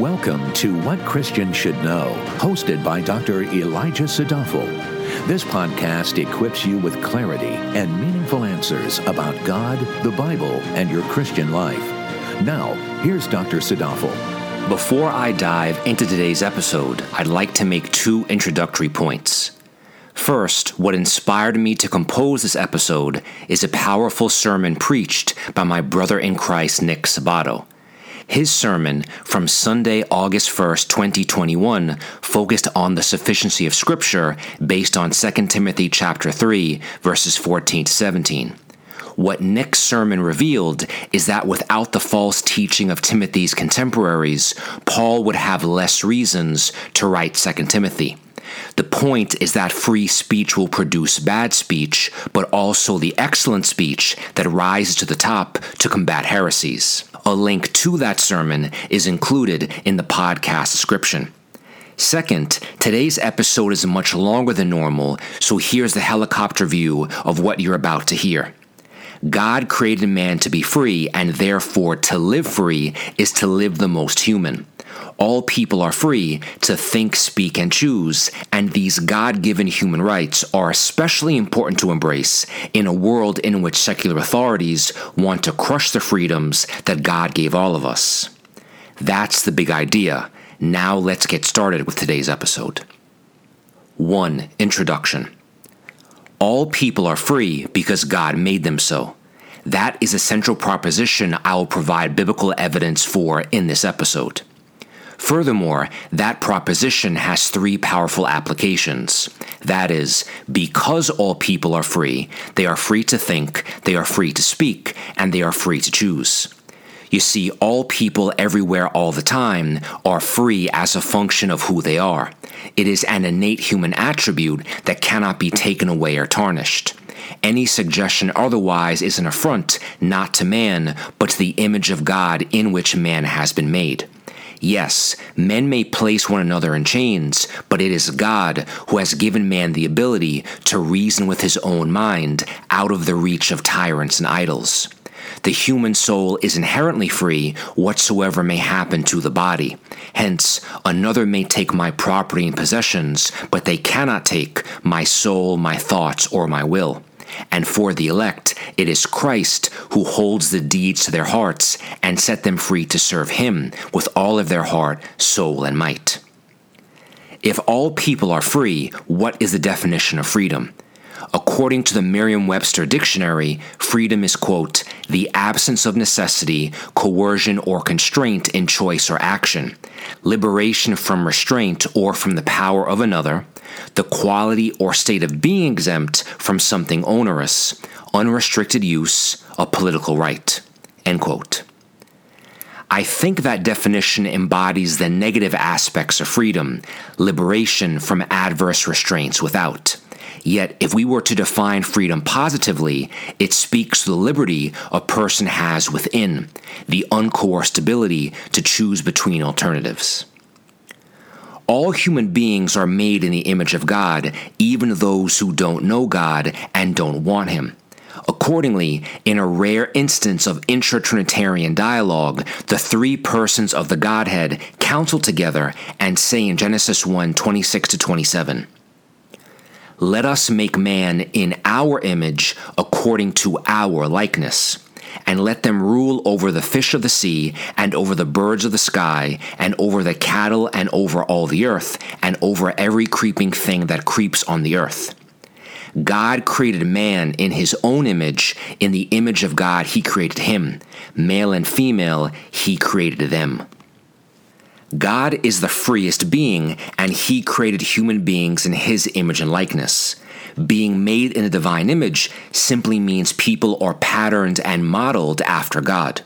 Welcome to What Christians Should Know, hosted by Dr. Elijah Sadafel. This podcast equips you with clarity and meaningful answers about God, the Bible, and your Christian life. Now, here's Dr. Sadafel. Before I dive into today's episode, I'd like to make two introductory points. First, what inspired me to compose this episode is a powerful sermon preached by my brother in Christ, Nick Sabato. His sermon from Sunday, August 1st, 2021, focused on the sufficiency of Scripture based on 2 Timothy chapter 3, verses 14 to 17. What Nick's sermon revealed is that without the false teaching of Timothy's contemporaries, Paul would have less reasons to write 2 Timothy. The point is that free speech will produce bad speech, but also the excellent speech that rises to the top to combat heresies. A link to that sermon is included in the podcast description. Second, today's episode is much longer than normal, so here's the helicopter view of what you're about to hear. God created man to be free, and therefore to live free is to live the most human. All people are free to think, speak, and choose, and these God given human rights are especially important to embrace in a world in which secular authorities want to crush the freedoms that God gave all of us. That's the big idea. Now let's get started with today's episode. 1. Introduction All people are free because God made them so. That is a central proposition I will provide biblical evidence for in this episode. Furthermore, that proposition has three powerful applications. That is, because all people are free, they are free to think, they are free to speak, and they are free to choose. You see, all people everywhere all the time are free as a function of who they are. It is an innate human attribute that cannot be taken away or tarnished. Any suggestion otherwise is an affront not to man, but to the image of God in which man has been made. Yes, men may place one another in chains, but it is God who has given man the ability to reason with his own mind out of the reach of tyrants and idols. The human soul is inherently free whatsoever may happen to the body. Hence, another may take my property and possessions, but they cannot take my soul, my thoughts, or my will. And for the elect, it is Christ who holds the deeds to their hearts and set them free to serve Him with all of their heart, soul, and might. If all people are free, what is the definition of freedom? According to the Merriam Webster Dictionary, freedom is, quote, the absence of necessity, coercion, or constraint in choice or action, liberation from restraint or from the power of another, the quality or state of being exempt from something onerous, unrestricted use, a political right, end quote. I think that definition embodies the negative aspects of freedom, liberation from adverse restraints without. Yet, if we were to define freedom positively, it speaks to the liberty a person has within, the uncoerced ability to choose between alternatives. All human beings are made in the image of God, even those who don't know God and don't want Him. Accordingly, in a rare instance of intra Trinitarian dialogue, the three persons of the Godhead counsel together and say in Genesis 1 26 to 27 let us make man in our image according to our likeness, and let them rule over the fish of the sea, and over the birds of the sky, and over the cattle, and over all the earth, and over every creeping thing that creeps on the earth. God created man in his own image. In the image of God, he created him. Male and female, he created them. God is the freest being, and He created human beings in His image and likeness. Being made in a divine image simply means people are patterned and modeled after God.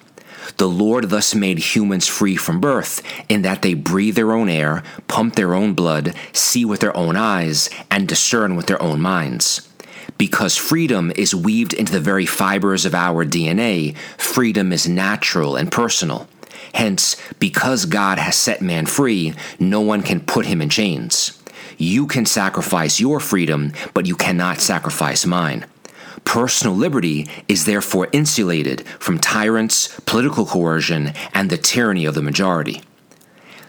The Lord thus made humans free from birth, in that they breathe their own air, pump their own blood, see with their own eyes, and discern with their own minds. Because freedom is weaved into the very fibers of our DNA, freedom is natural and personal. Hence, because God has set man free, no one can put him in chains. You can sacrifice your freedom, but you cannot sacrifice mine. Personal liberty is therefore insulated from tyrants, political coercion, and the tyranny of the majority.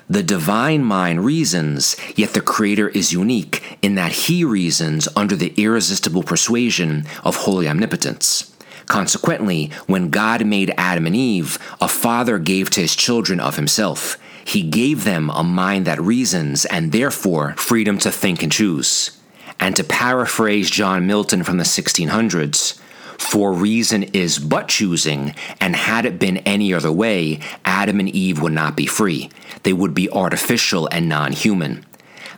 The divine mind reasons, yet the Creator is unique in that he reasons under the irresistible persuasion of holy omnipotence. Consequently, when God made Adam and Eve, a father gave to his children of himself. He gave them a mind that reasons and therefore freedom to think and choose. And to paraphrase John Milton from the 1600s, for reason is but choosing, and had it been any other way, Adam and Eve would not be free. They would be artificial and non human.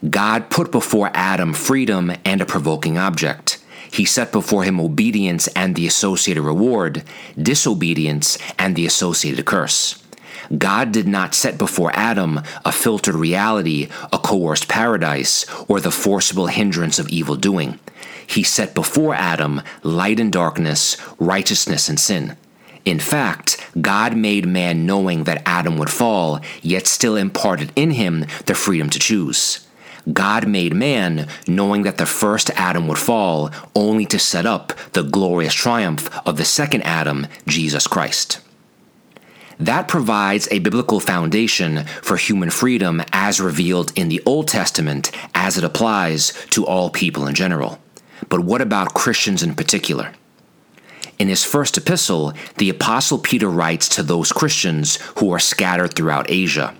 God put before Adam freedom and a provoking object. He set before him obedience and the associated reward, disobedience and the associated curse. God did not set before Adam a filtered reality, a coerced paradise, or the forcible hindrance of evil doing. He set before Adam light and darkness, righteousness and sin. In fact, God made man knowing that Adam would fall, yet still imparted in him the freedom to choose. God made man knowing that the first Adam would fall, only to set up the glorious triumph of the second Adam, Jesus Christ. That provides a biblical foundation for human freedom as revealed in the Old Testament as it applies to all people in general. But what about Christians in particular? In his first epistle, the Apostle Peter writes to those Christians who are scattered throughout Asia.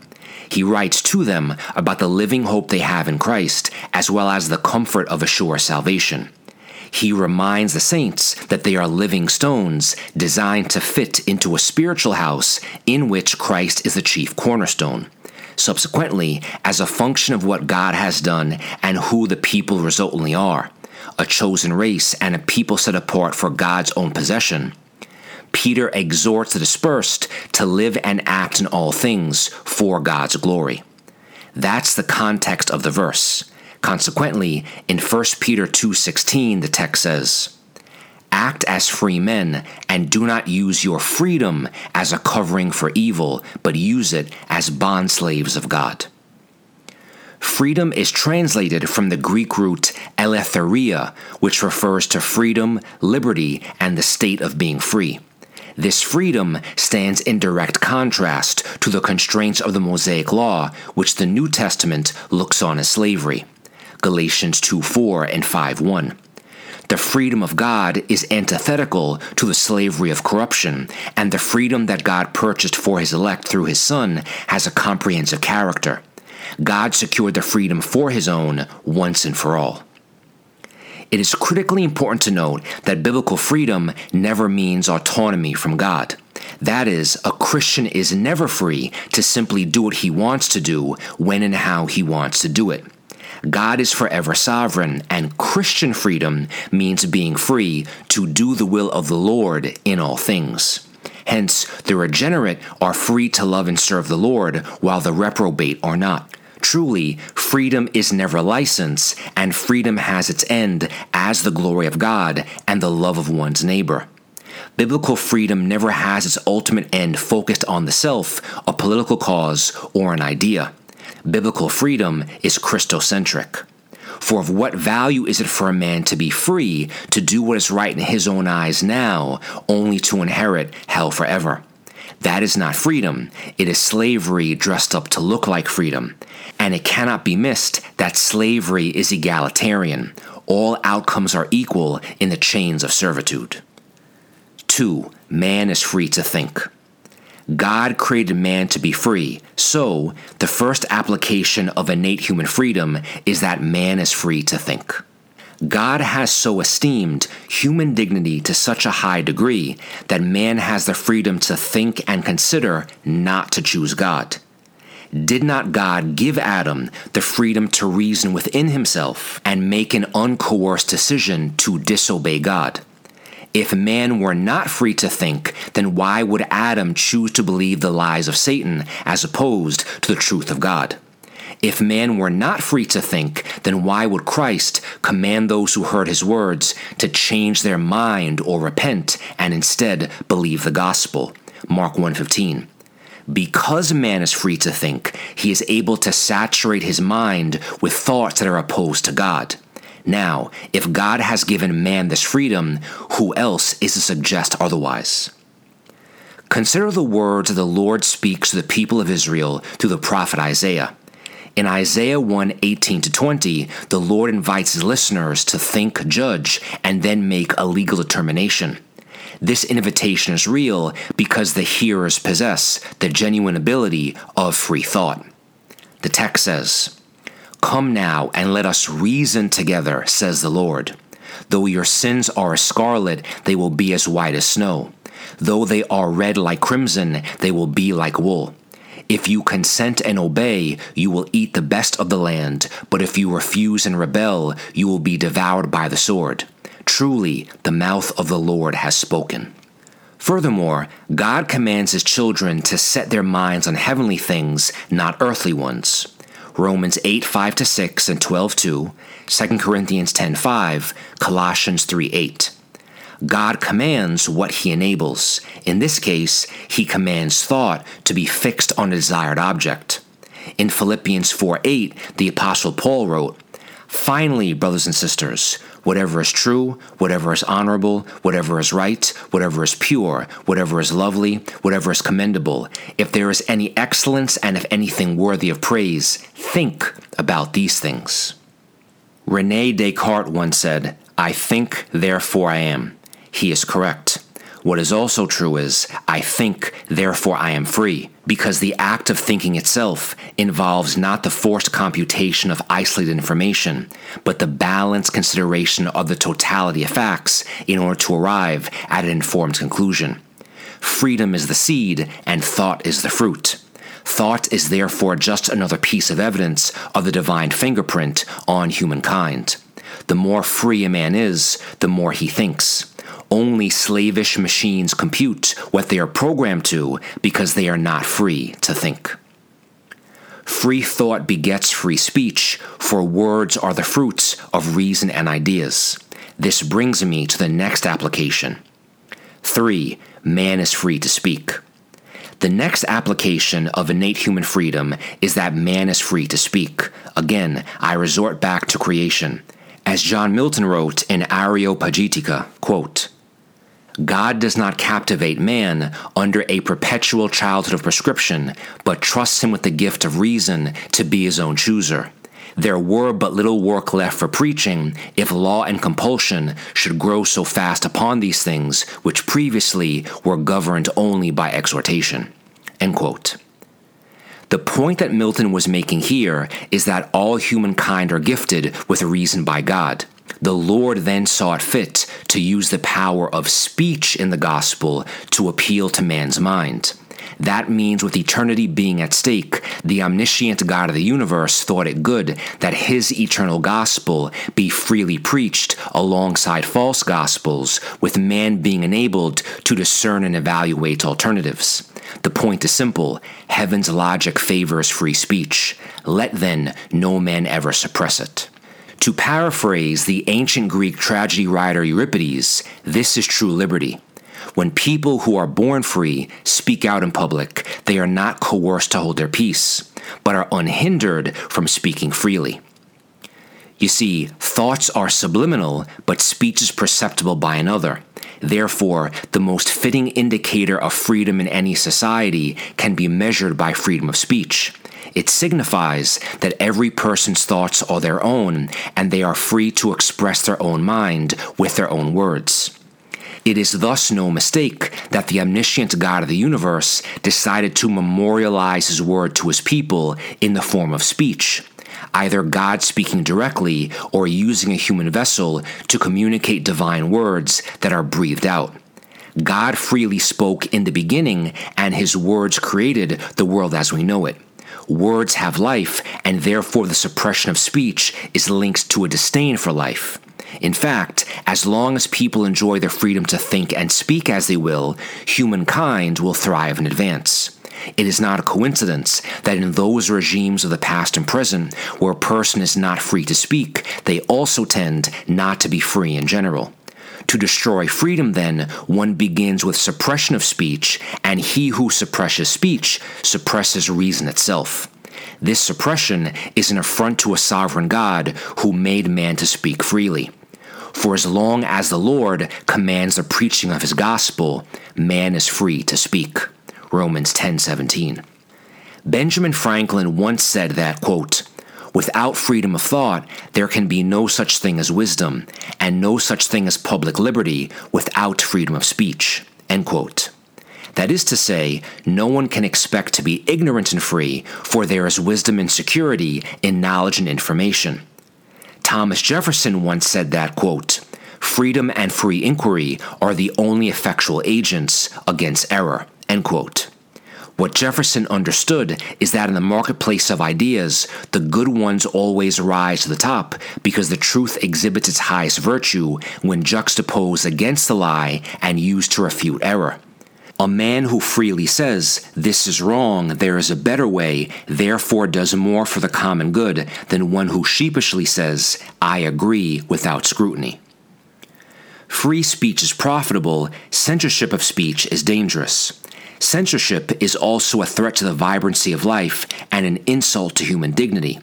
He writes to them about the living hope they have in Christ, as well as the comfort of a sure salvation. He reminds the saints that they are living stones designed to fit into a spiritual house in which Christ is the chief cornerstone. Subsequently, as a function of what God has done and who the people resultantly are, a chosen race and a people set apart for God's own possession, Peter exhorts the dispersed to live and act in all things for God's glory. That's the context of the verse. Consequently, in 1 Peter 2:16 the text says, Act as free men, and do not use your freedom as a covering for evil, but use it as bondslaves of God. Freedom is translated from the Greek root eleutheria, which refers to freedom, liberty, and the state of being free. This freedom stands in direct contrast to the constraints of the Mosaic Law, which the New Testament looks on as slavery. Galatians 2 4 and 5 1. The freedom of God is antithetical to the slavery of corruption, and the freedom that God purchased for his elect through his Son has a comprehensive character. God secured the freedom for his own once and for all. It is critically important to note that biblical freedom never means autonomy from God. That is, a Christian is never free to simply do what he wants to do when and how he wants to do it. God is forever sovereign, and Christian freedom means being free to do the will of the Lord in all things. Hence, the regenerate are free to love and serve the Lord, while the reprobate are not. Truly, freedom is never license, and freedom has its end as the glory of God and the love of one's neighbor. Biblical freedom never has its ultimate end focused on the self, a political cause, or an idea. Biblical freedom is Christocentric. For of what value is it for a man to be free to do what is right in his own eyes now, only to inherit hell forever? That is not freedom. It is slavery dressed up to look like freedom. And it cannot be missed that slavery is egalitarian. All outcomes are equal in the chains of servitude. 2. Man is free to think. God created man to be free, so the first application of innate human freedom is that man is free to think. God has so esteemed human dignity to such a high degree that man has the freedom to think and consider not to choose God. Did not God give Adam the freedom to reason within himself and make an uncoerced decision to disobey God? If man were not free to think, then why would Adam choose to believe the lies of Satan as opposed to the truth of God? If man were not free to think, then why would Christ command those who heard his words to change their mind or repent and instead believe the gospel? Mark 1:15. Because man is free to think, he is able to saturate his mind with thoughts that are opposed to God. Now, if God has given man this freedom, who else is to suggest otherwise? Consider the words that the Lord speaks to the people of Israel through the prophet Isaiah. In Isaiah 1 18 to 20, the Lord invites his listeners to think, judge, and then make a legal determination. This invitation is real because the hearers possess the genuine ability of free thought. The text says, Come now and let us reason together, says the Lord. Though your sins are scarlet, they will be as white as snow. Though they are red like crimson, they will be like wool. If you consent and obey, you will eat the best of the land, but if you refuse and rebel, you will be devoured by the sword. Truly, the mouth of the Lord has spoken. Furthermore, God commands his children to set their minds on heavenly things, not earthly ones. Romans 8 5 to 6 and 12 2, 2 Corinthians 10 5, Colossians 3 8. God commands what he enables. In this case, he commands thought to be fixed on a desired object. In Philippians 4 8, the Apostle Paul wrote, Finally, brothers and sisters, whatever is true, whatever is honorable, whatever is right, whatever is pure, whatever is lovely, whatever is commendable, if there is any excellence and if anything worthy of praise, think about these things. Rene Descartes once said, I think, therefore I am he is correct. What is also true is, I think, therefore I am free, because the act of thinking itself involves not the forced computation of isolated information, but the balanced consideration of the totality of facts in order to arrive at an informed conclusion. Freedom is the seed, and thought is the fruit. Thought is therefore just another piece of evidence of the divine fingerprint on humankind. The more free a man is, the more he thinks. Only slavish machines compute what they are programmed to because they are not free to think. Free thought begets free speech, for words are the fruits of reason and ideas. This brings me to the next application. 3. Man is free to speak. The next application of innate human freedom is that man is free to speak. Again, I resort back to creation. As John Milton wrote in Areopagitica, quote, God does not captivate man under a perpetual childhood of prescription, but trusts him with the gift of reason to be his own chooser. There were but little work left for preaching if law and compulsion should grow so fast upon these things which previously were governed only by exhortation. The point that Milton was making here is that all humankind are gifted with reason by God. The Lord then saw it fit to use the power of speech in the gospel to appeal to man's mind. That means, with eternity being at stake, the omniscient God of the universe thought it good that his eternal gospel be freely preached alongside false gospels, with man being enabled to discern and evaluate alternatives. The point is simple heaven's logic favors free speech. Let then no man ever suppress it. To paraphrase the ancient Greek tragedy writer Euripides, this is true liberty. When people who are born free speak out in public, they are not coerced to hold their peace, but are unhindered from speaking freely. You see, thoughts are subliminal, but speech is perceptible by another. Therefore, the most fitting indicator of freedom in any society can be measured by freedom of speech. It signifies that every person's thoughts are their own, and they are free to express their own mind with their own words. It is thus no mistake that the omniscient God of the universe decided to memorialize his word to his people in the form of speech, either God speaking directly or using a human vessel to communicate divine words that are breathed out. God freely spoke in the beginning, and his words created the world as we know it. Words have life, and therefore the suppression of speech is linked to a disdain for life. In fact, as long as people enjoy their freedom to think and speak as they will, humankind will thrive and advance. It is not a coincidence that in those regimes of the past and present where a person is not free to speak, they also tend not to be free in general. To destroy freedom, then, one begins with suppression of speech, and he who suppresses speech suppresses reason itself. This suppression is an affront to a sovereign God who made man to speak freely. For as long as the Lord commands the preaching of his gospel, man is free to speak. Romans 10:17. Benjamin Franklin once said that, quote, Without freedom of thought, there can be no such thing as wisdom, and no such thing as public liberty without freedom of speech. End quote. That is to say, no one can expect to be ignorant and free, for there is wisdom and security in knowledge and information. Thomas Jefferson once said that, quote, freedom and free inquiry are the only effectual agents against error, end quote. What Jefferson understood is that in the marketplace of ideas, the good ones always rise to the top because the truth exhibits its highest virtue when juxtaposed against the lie and used to refute error. A man who freely says, This is wrong, there is a better way, therefore does more for the common good than one who sheepishly says, I agree, without scrutiny. Free speech is profitable, censorship of speech is dangerous. Censorship is also a threat to the vibrancy of life and an insult to human dignity.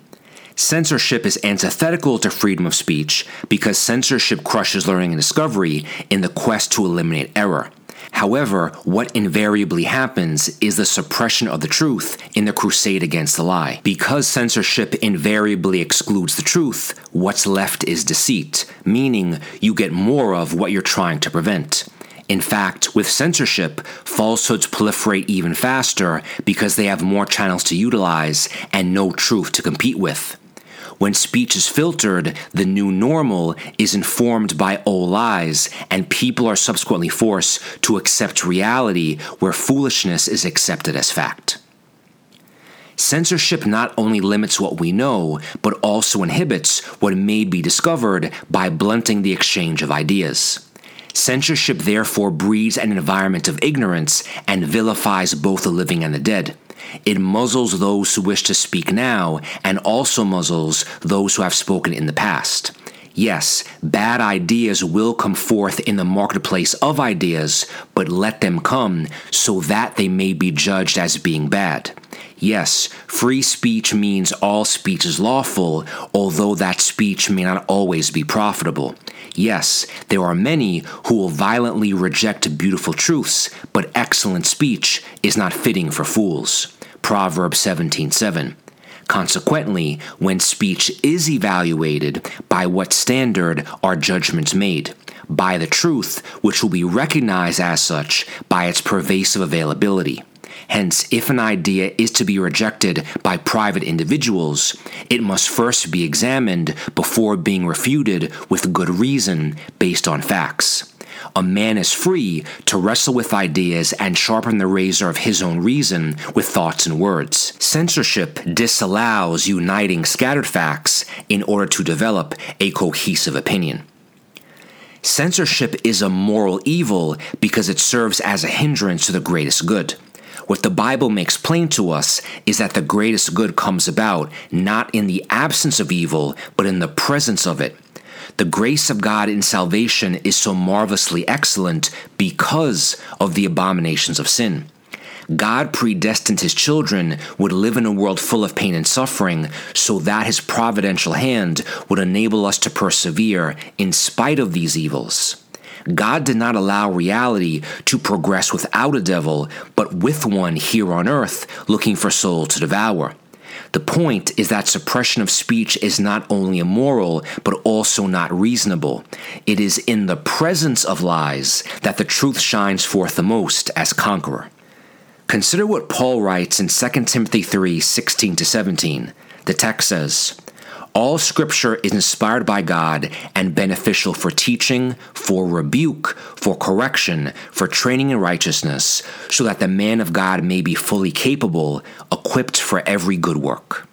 Censorship is antithetical to freedom of speech because censorship crushes learning and discovery in the quest to eliminate error. However, what invariably happens is the suppression of the truth in the crusade against the lie. Because censorship invariably excludes the truth, what's left is deceit, meaning you get more of what you're trying to prevent. In fact, with censorship, falsehoods proliferate even faster because they have more channels to utilize and no truth to compete with. When speech is filtered, the new normal is informed by old lies, and people are subsequently forced to accept reality where foolishness is accepted as fact. Censorship not only limits what we know, but also inhibits what may be discovered by blunting the exchange of ideas. Censorship therefore breeds an environment of ignorance and vilifies both the living and the dead. It muzzles those who wish to speak now and also muzzles those who have spoken in the past. Yes, bad ideas will come forth in the marketplace of ideas, but let them come so that they may be judged as being bad. Yes, free speech means all speech is lawful, although that speech may not always be profitable. Yes, there are many who will violently reject beautiful truths, but excellent speech is not fitting for fools. Proverbs 17:7. Consequently, when speech is evaluated, by what standard are judgments made? By the truth, which will be recognized as such by its pervasive availability. Hence, if an idea is to be rejected by private individuals, it must first be examined before being refuted with good reason based on facts. A man is free to wrestle with ideas and sharpen the razor of his own reason with thoughts and words. Censorship disallows uniting scattered facts in order to develop a cohesive opinion. Censorship is a moral evil because it serves as a hindrance to the greatest good. What the Bible makes plain to us is that the greatest good comes about not in the absence of evil, but in the presence of it. The grace of God in salvation is so marvelously excellent because of the abominations of sin. God predestined his children would live in a world full of pain and suffering so that his providential hand would enable us to persevere in spite of these evils. God did not allow reality to progress without a devil, but with one here on earth looking for soul to devour. The point is that suppression of speech is not only immoral, but also not reasonable. It is in the presence of lies that the truth shines forth the most as conqueror. Consider what Paul writes in 2 Timothy 3 16 17. The text says, all scripture is inspired by God and beneficial for teaching, for rebuke, for correction, for training in righteousness, so that the man of God may be fully capable, equipped for every good work.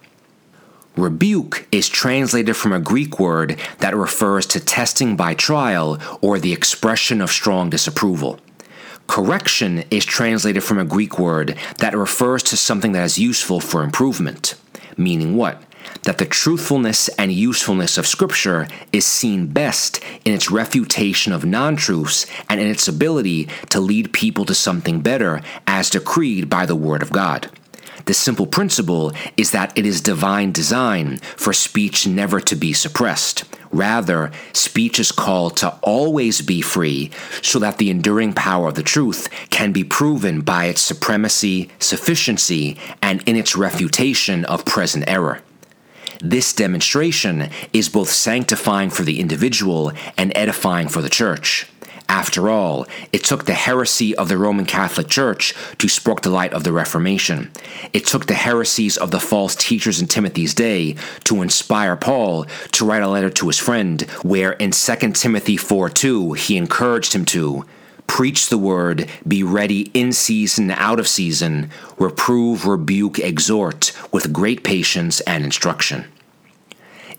Rebuke is translated from a Greek word that refers to testing by trial or the expression of strong disapproval. Correction is translated from a Greek word that refers to something that is useful for improvement. Meaning what? That the truthfulness and usefulness of Scripture is seen best in its refutation of non truths and in its ability to lead people to something better as decreed by the Word of God. The simple principle is that it is divine design for speech never to be suppressed. Rather, speech is called to always be free so that the enduring power of the truth can be proven by its supremacy, sufficiency, and in its refutation of present error. This demonstration is both sanctifying for the individual and edifying for the church. After all, it took the heresy of the Roman Catholic Church to spark the light of the Reformation. It took the heresies of the false teachers in Timothy's day to inspire Paul to write a letter to his friend, where in 2 Timothy 4 2 he encouraged him to preach the word, be ready in season, out of season, reprove, rebuke, exhort with great patience and instruction.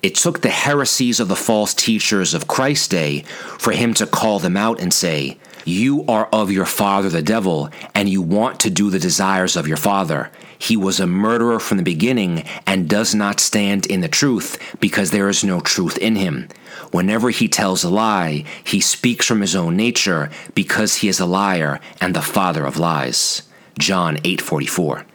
It took the heresies of the false teachers of Christ's day for him to call them out and say, You are of your father the devil, and you want to do the desires of your father. He was a murderer from the beginning and does not stand in the truth because there is no truth in him. Whenever he tells a lie, he speaks from his own nature because he is a liar and the father of lies. John 8:44.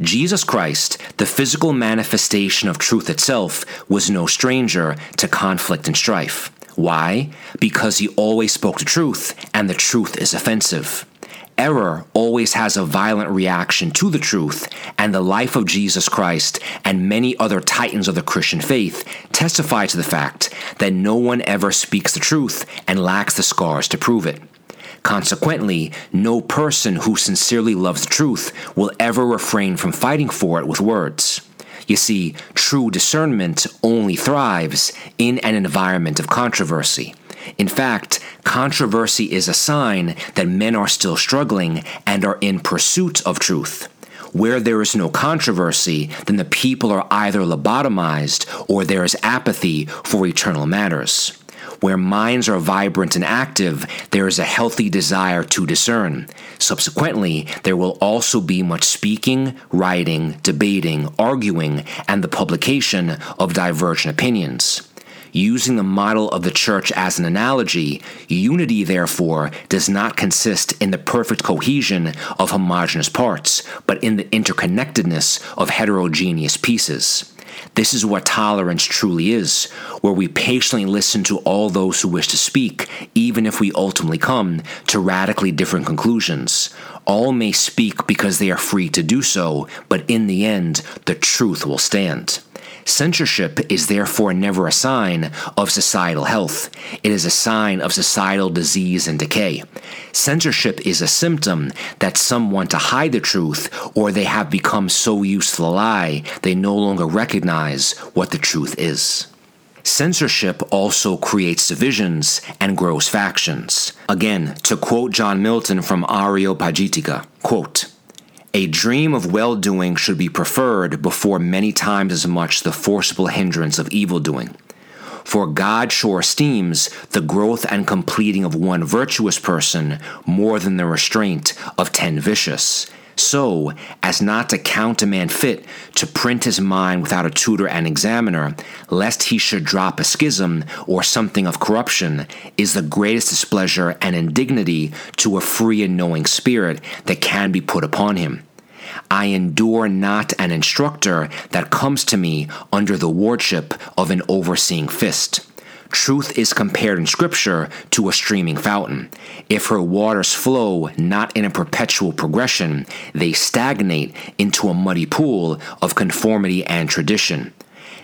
Jesus Christ, the physical manifestation of truth itself, was no stranger to conflict and strife. Why? Because he always spoke the truth, and the truth is offensive. Error always has a violent reaction to the truth, and the life of Jesus Christ and many other titans of the Christian faith testify to the fact that no one ever speaks the truth and lacks the scars to prove it. Consequently, no person who sincerely loves truth will ever refrain from fighting for it with words. You see, true discernment only thrives in an environment of controversy. In fact, controversy is a sign that men are still struggling and are in pursuit of truth. Where there is no controversy, then the people are either lobotomized or there is apathy for eternal matters. Where minds are vibrant and active, there is a healthy desire to discern. Subsequently, there will also be much speaking, writing, debating, arguing, and the publication of divergent opinions. Using the model of the church as an analogy, unity, therefore, does not consist in the perfect cohesion of homogeneous parts, but in the interconnectedness of heterogeneous pieces. This is what tolerance truly is, where we patiently listen to all those who wish to speak, even if we ultimately come to radically different conclusions. All may speak because they are free to do so, but in the end, the truth will stand. Censorship is therefore never a sign of societal health. It is a sign of societal disease and decay. Censorship is a symptom that some want to hide the truth or they have become so used to the lie they no longer recognize what the truth is. Censorship also creates divisions and grows factions. Again, to quote John Milton from Areopagitica, quote, a dream of well doing should be preferred before many times as much the forcible hindrance of evil doing. For God sure esteems the growth and completing of one virtuous person more than the restraint of ten vicious, so as not to count a man fit to print his mind without a tutor and examiner, lest he should drop a schism or something of corruption, is the greatest displeasure and indignity to a free and knowing spirit that can be put upon him. I endure not an instructor that comes to me under the wardship of an overseeing fist. Truth is compared in Scripture to a streaming fountain. If her waters flow not in a perpetual progression, they stagnate into a muddy pool of conformity and tradition.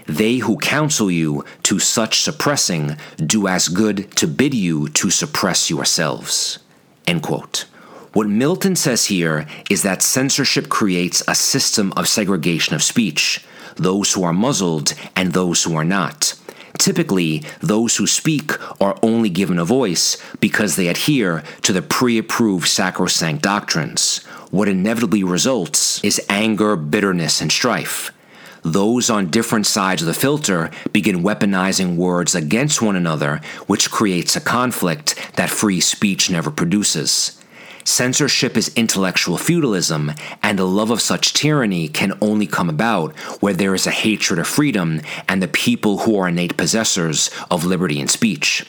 They who counsel you to such suppressing do as good to bid you to suppress yourselves. End quote. What Milton says here is that censorship creates a system of segregation of speech those who are muzzled and those who are not. Typically, those who speak are only given a voice because they adhere to the pre approved sacrosanct doctrines. What inevitably results is anger, bitterness, and strife. Those on different sides of the filter begin weaponizing words against one another, which creates a conflict that free speech never produces. Censorship is intellectual feudalism, and the love of such tyranny can only come about where there is a hatred of freedom and the people who are innate possessors of liberty and speech.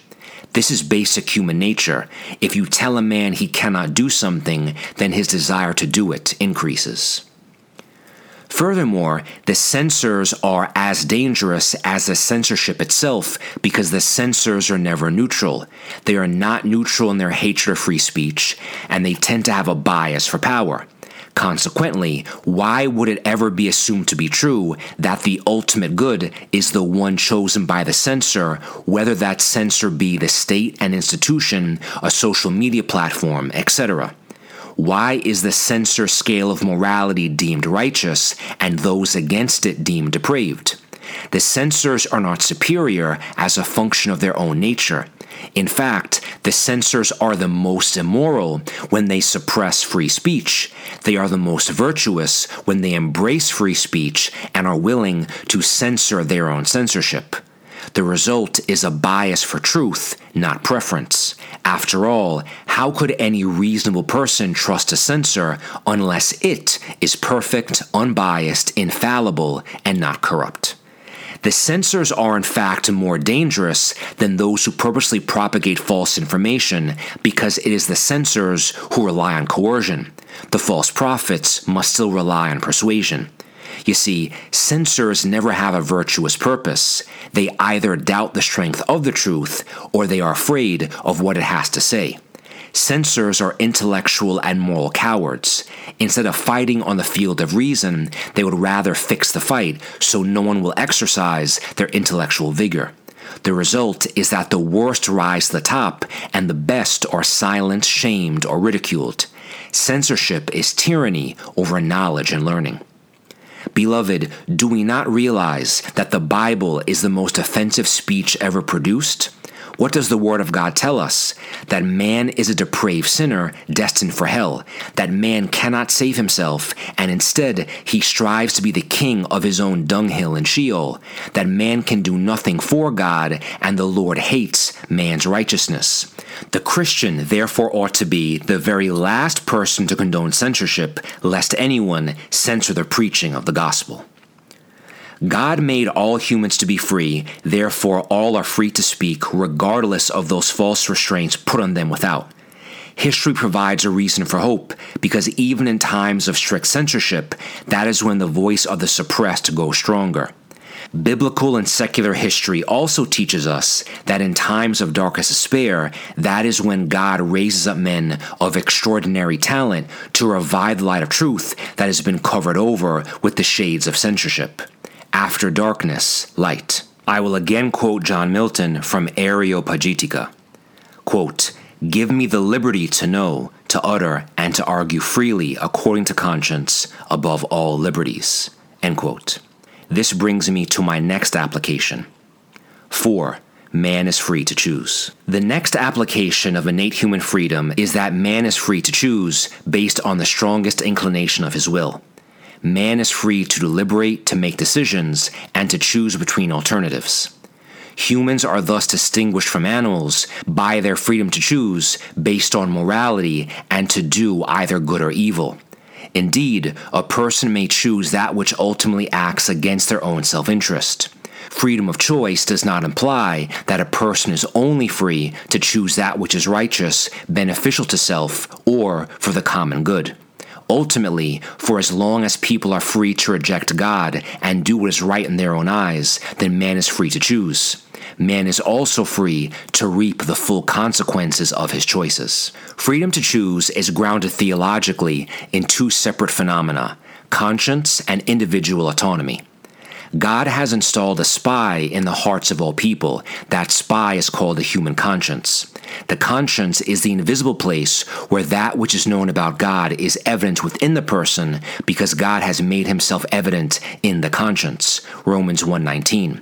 This is basic human nature. If you tell a man he cannot do something, then his desire to do it increases. Furthermore, the censors are as dangerous as the censorship itself because the censors are never neutral. They are not neutral in their hatred of free speech, and they tend to have a bias for power. Consequently, why would it ever be assumed to be true that the ultimate good is the one chosen by the censor, whether that censor be the state, an institution, a social media platform, etc.? Why is the censor scale of morality deemed righteous and those against it deemed depraved? The censors are not superior as a function of their own nature. In fact, the censors are the most immoral when they suppress free speech. They are the most virtuous when they embrace free speech and are willing to censor their own censorship. The result is a bias for truth, not preference. After all, how could any reasonable person trust a censor unless it is perfect, unbiased, infallible, and not corrupt? The censors are in fact more dangerous than those who purposely propagate false information because it is the censors who rely on coercion. The false prophets must still rely on persuasion. You see, censors never have a virtuous purpose. They either doubt the strength of the truth or they are afraid of what it has to say. Censors are intellectual and moral cowards. Instead of fighting on the field of reason, they would rather fix the fight so no one will exercise their intellectual vigor. The result is that the worst rise to the top and the best are silenced, shamed, or ridiculed. Censorship is tyranny over knowledge and learning. Beloved, do we not realize that the Bible is the most offensive speech ever produced? What does the Word of God tell us? That man is a depraved sinner destined for hell, that man cannot save himself, and instead he strives to be the king of his own dunghill in Sheol, that man can do nothing for God, and the Lord hates man's righteousness. The Christian therefore ought to be the very last person to condone censorship, lest anyone censor the preaching of the gospel. God made all humans to be free, therefore, all are free to speak, regardless of those false restraints put on them without. History provides a reason for hope, because even in times of strict censorship, that is when the voice of the suppressed goes stronger. Biblical and secular history also teaches us that in times of darkest despair, that is when God raises up men of extraordinary talent to revive the light of truth that has been covered over with the shades of censorship. After darkness, light. I will again quote John Milton from Areopagitica. Quote, Give me the liberty to know, to utter, and to argue freely according to conscience above all liberties. End quote. This brings me to my next application. 4. Man is free to choose. The next application of innate human freedom is that man is free to choose based on the strongest inclination of his will man is free to deliberate, to make decisions, and to choose between alternatives. Humans are thus distinguished from animals by their freedom to choose based on morality and to do either good or evil. Indeed, a person may choose that which ultimately acts against their own self interest. Freedom of choice does not imply that a person is only free to choose that which is righteous, beneficial to self, or for the common good. Ultimately, for as long as people are free to reject God and do what is right in their own eyes, then man is free to choose. Man is also free to reap the full consequences of his choices. Freedom to choose is grounded theologically in two separate phenomena conscience and individual autonomy. God has installed a spy in the hearts of all people. That spy is called the human conscience. The conscience is the invisible place where that which is known about God is evident within the person because God has made himself evident in the conscience. Romans 1:19.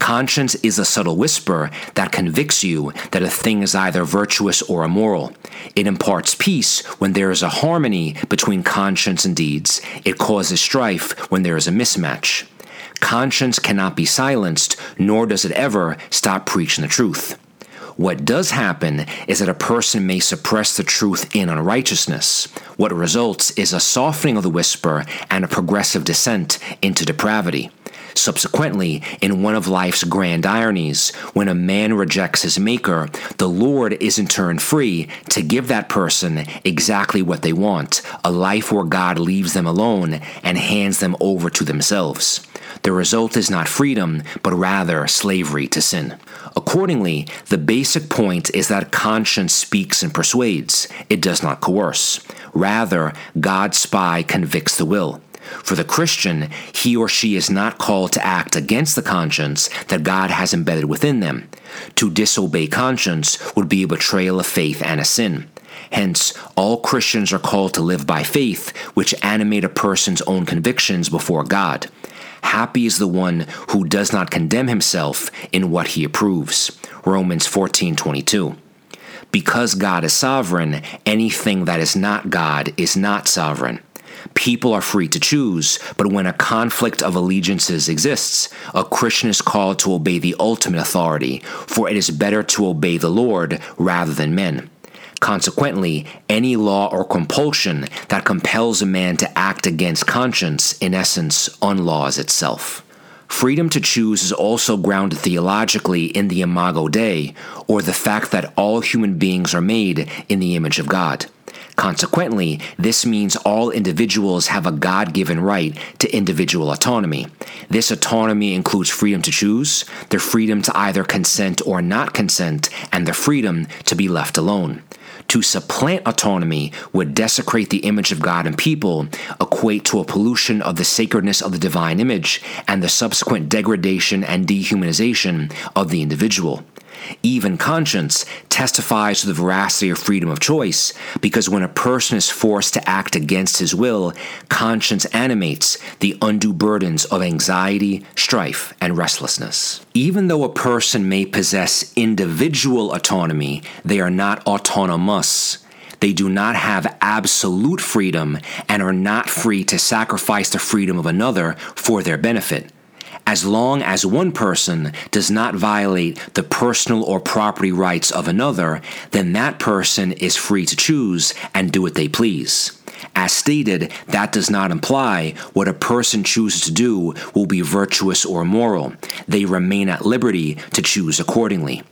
Conscience is a subtle whisper that convicts you that a thing is either virtuous or immoral. It imparts peace when there is a harmony between conscience and deeds. It causes strife when there is a mismatch. Conscience cannot be silenced, nor does it ever stop preaching the truth. What does happen is that a person may suppress the truth in unrighteousness. What results is a softening of the whisper and a progressive descent into depravity. Subsequently, in one of life's grand ironies, when a man rejects his maker, the Lord is in turn free to give that person exactly what they want a life where God leaves them alone and hands them over to themselves. The result is not freedom, but rather slavery to sin. Accordingly, the basic point is that conscience speaks and persuades, it does not coerce. Rather, God's spy convicts the will. For the Christian, he or she is not called to act against the conscience that God has embedded within them. To disobey conscience would be a betrayal of faith and a sin. Hence, all Christians are called to live by faith, which animate a person's own convictions before God. Happy is the one who does not condemn himself in what he approves. Romans 14:22. Because God is sovereign, anything that is not God is not sovereign. People are free to choose, but when a conflict of allegiances exists, a Christian is called to obey the ultimate authority, for it is better to obey the Lord rather than men. Consequently, any law or compulsion that compels a man to act against conscience, in essence, unlaws itself. Freedom to choose is also grounded theologically in the Imago Dei, or the fact that all human beings are made in the image of God. Consequently, this means all individuals have a God given right to individual autonomy. This autonomy includes freedom to choose, the freedom to either consent or not consent, and the freedom to be left alone to supplant autonomy would desecrate the image of God and people, equate to a pollution of the sacredness of the divine image, and the subsequent degradation and dehumanization of the individual. Even conscience testifies to the veracity of freedom of choice because when a person is forced to act against his will, conscience animates the undue burdens of anxiety, strife, and restlessness. Even though a person may possess individual autonomy, they are not autonomous. They do not have absolute freedom and are not free to sacrifice the freedom of another for their benefit as long as one person does not violate the personal or property rights of another, then that person is free to choose and do what they please. As stated, that does not imply what a person chooses to do will be virtuous or moral. They remain at liberty to choose accordingly.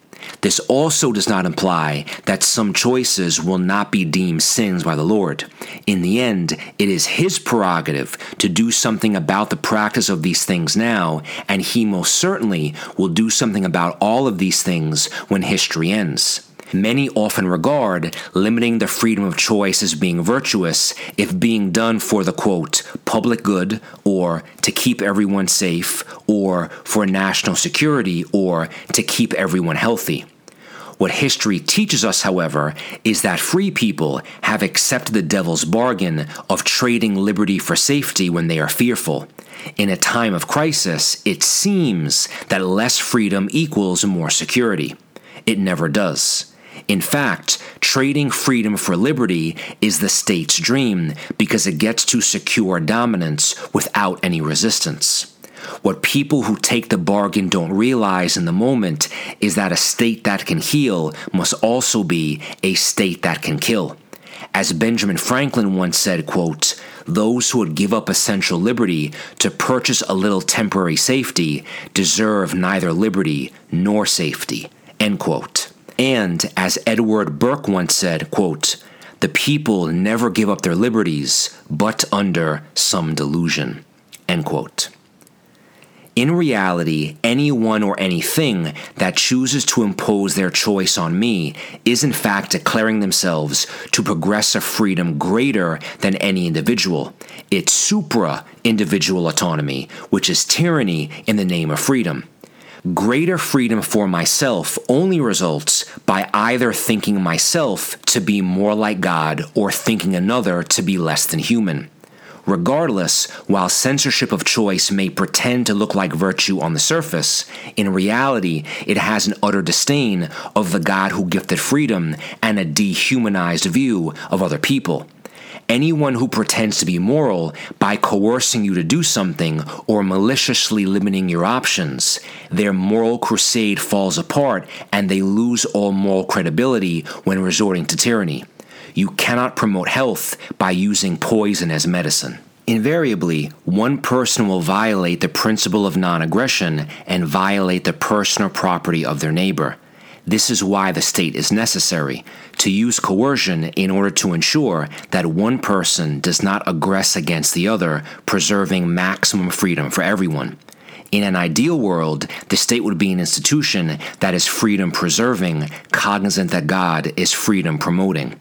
This also does not imply that some choices will not be deemed sins by the Lord. In the end, it is His prerogative to do something about the practice of these things now, and He most certainly will do something about all of these things when history ends. Many often regard limiting the freedom of choice as being virtuous if being done for the quote, public good, or to keep everyone safe, or for national security, or to keep everyone healthy. What history teaches us, however, is that free people have accepted the devil's bargain of trading liberty for safety when they are fearful. In a time of crisis, it seems that less freedom equals more security. It never does. In fact, trading freedom for liberty is the state's dream because it gets to secure dominance without any resistance. What people who take the bargain don't realize in the moment is that a state that can heal must also be a state that can kill. As Benjamin Franklin once said, quote, those who would give up essential liberty to purchase a little temporary safety deserve neither liberty nor safety. End quote. And as Edward Burke once said, quote, the people never give up their liberties, but under some delusion. End quote. In reality, anyone or anything that chooses to impose their choice on me is in fact declaring themselves to progress a freedom greater than any individual. It's supra individual autonomy, which is tyranny in the name of freedom. Greater freedom for myself only results by either thinking myself to be more like God or thinking another to be less than human. Regardless, while censorship of choice may pretend to look like virtue on the surface, in reality it has an utter disdain of the God who gifted freedom and a dehumanized view of other people. Anyone who pretends to be moral by coercing you to do something or maliciously limiting your options, their moral crusade falls apart and they lose all moral credibility when resorting to tyranny. You cannot promote health by using poison as medicine. Invariably, one person will violate the principle of non aggression and violate the personal property of their neighbor. This is why the state is necessary to use coercion in order to ensure that one person does not aggress against the other, preserving maximum freedom for everyone. In an ideal world, the state would be an institution that is freedom preserving, cognizant that God is freedom promoting.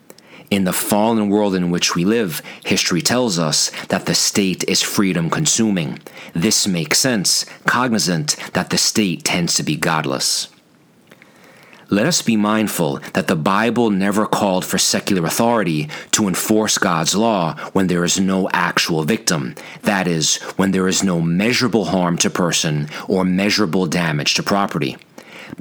In the fallen world in which we live, history tells us that the state is freedom consuming. This makes sense, cognizant that the state tends to be godless. Let us be mindful that the Bible never called for secular authority to enforce God's law when there is no actual victim, that is, when there is no measurable harm to person or measurable damage to property.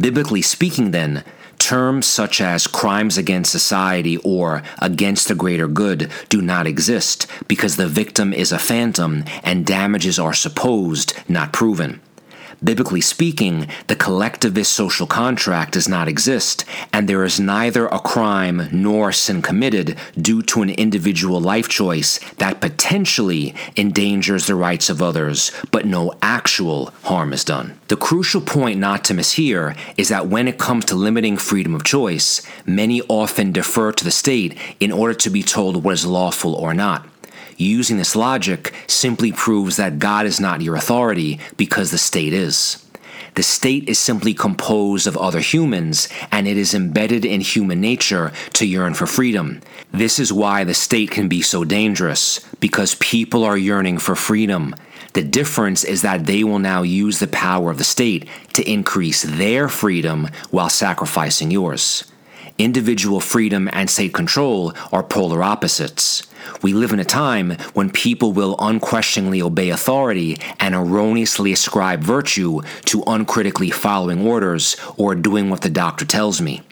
Biblically speaking, then, terms such as crimes against society or against the greater good do not exist because the victim is a phantom and damages are supposed, not proven. Biblically speaking, the collectivist social contract does not exist, and there is neither a crime nor sin committed due to an individual life choice that potentially endangers the rights of others, but no actual harm is done. The crucial point not to miss here is that when it comes to limiting freedom of choice, many often defer to the state in order to be told what is lawful or not. Using this logic simply proves that God is not your authority because the state is. The state is simply composed of other humans, and it is embedded in human nature to yearn for freedom. This is why the state can be so dangerous, because people are yearning for freedom. The difference is that they will now use the power of the state to increase their freedom while sacrificing yours. Individual freedom and state control are polar opposites. We live in a time when people will unquestioningly obey authority and erroneously ascribe virtue to uncritically following orders or doing what the doctor tells me.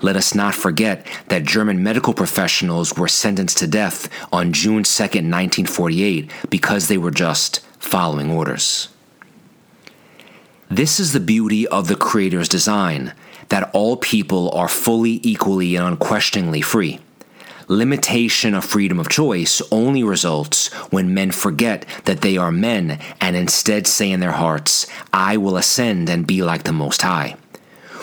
Let us not forget that German medical professionals were sentenced to death on June 2, 1948, because they were just following orders. This is the beauty of the Creator's design that all people are fully, equally, and unquestioningly free limitation of freedom of choice only results when men forget that they are men and instead say in their hearts, I will ascend and be like the Most High.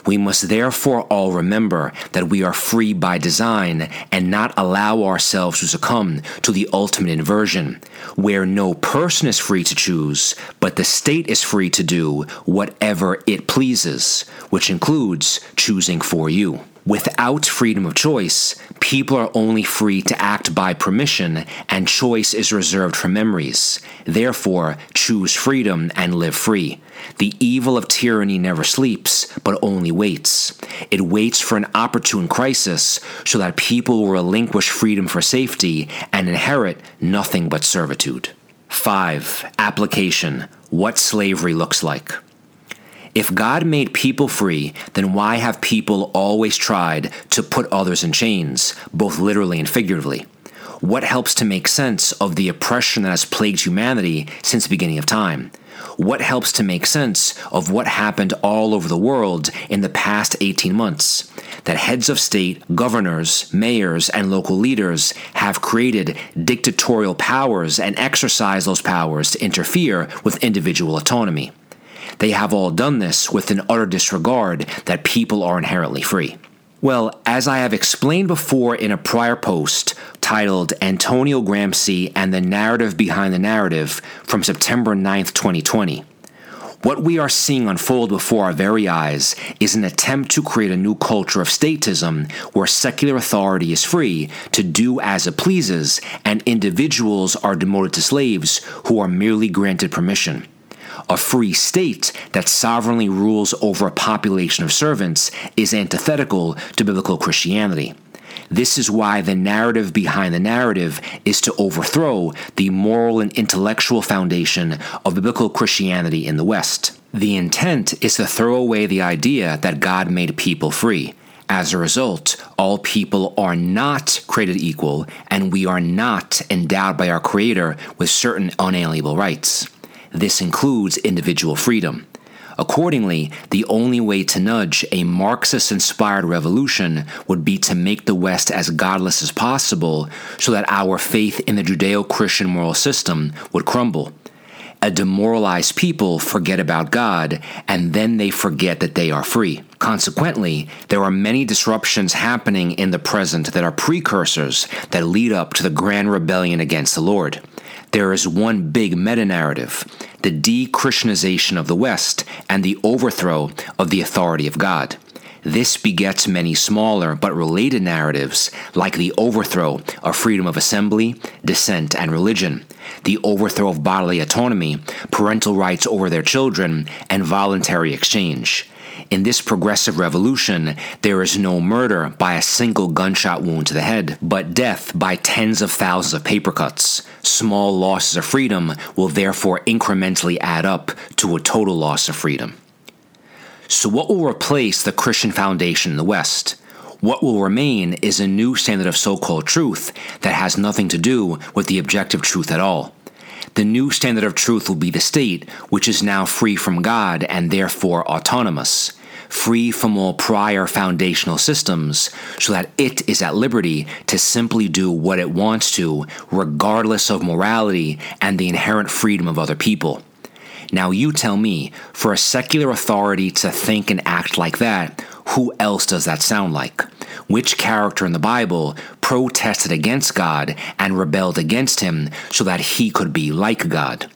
We must therefore all remember that we are free by design and not allow ourselves to succumb to the ultimate inversion, where no person is free to choose, but the state is free to do whatever it pleases, which includes choosing for you. Without freedom of choice, people are only free to act by permission, and choice is reserved for memories. Therefore, choose freedom and live free. The evil of tyranny never sleeps, but only waits. It waits for an opportune crisis so that people will relinquish freedom for safety and inherit nothing but servitude. 5. Application What slavery looks like. If God made people free, then why have people always tried to put others in chains, both literally and figuratively? What helps to make sense of the oppression that has plagued humanity since the beginning of time? What helps to make sense of what happened all over the world in the past 18 months? That heads of state, governors, mayors, and local leaders have created dictatorial powers and exercise those powers to interfere with individual autonomy. They have all done this with an utter disregard that people are inherently free. Well, as I have explained before in a prior post titled Antonio Gramsci and the Narrative Behind the Narrative from September 9th, 2020, what we are seeing unfold before our very eyes is an attempt to create a new culture of statism where secular authority is free to do as it pleases and individuals are demoted to slaves who are merely granted permission. A free state that sovereignly rules over a population of servants is antithetical to biblical Christianity. This is why the narrative behind the narrative is to overthrow the moral and intellectual foundation of biblical Christianity in the West. The intent is to throw away the idea that God made people free. As a result, all people are not created equal, and we are not endowed by our Creator with certain unalienable rights. This includes individual freedom. Accordingly, the only way to nudge a Marxist inspired revolution would be to make the West as godless as possible so that our faith in the Judeo Christian moral system would crumble. A demoralized people forget about God, and then they forget that they are free. Consequently, there are many disruptions happening in the present that are precursors that lead up to the grand rebellion against the Lord there is one big meta narrative the de Christianization of the West and the overthrow of the authority of God. This begets many smaller but related narratives, like the overthrow of freedom of assembly, dissent, and religion, the overthrow of bodily autonomy, parental rights over their children, and voluntary exchange. In this progressive revolution, there is no murder by a single gunshot wound to the head, but death by tens of thousands of paper cuts. Small losses of freedom will therefore incrementally add up to a total loss of freedom. So, what will replace the Christian foundation in the West? What will remain is a new standard of so called truth that has nothing to do with the objective truth at all. The new standard of truth will be the state, which is now free from God and therefore autonomous, free from all prior foundational systems, so that it is at liberty to simply do what it wants to, regardless of morality and the inherent freedom of other people. Now, you tell me, for a secular authority to think and act like that, who else does that sound like? Which character in the Bible protested against God and rebelled against him so that he could be like God?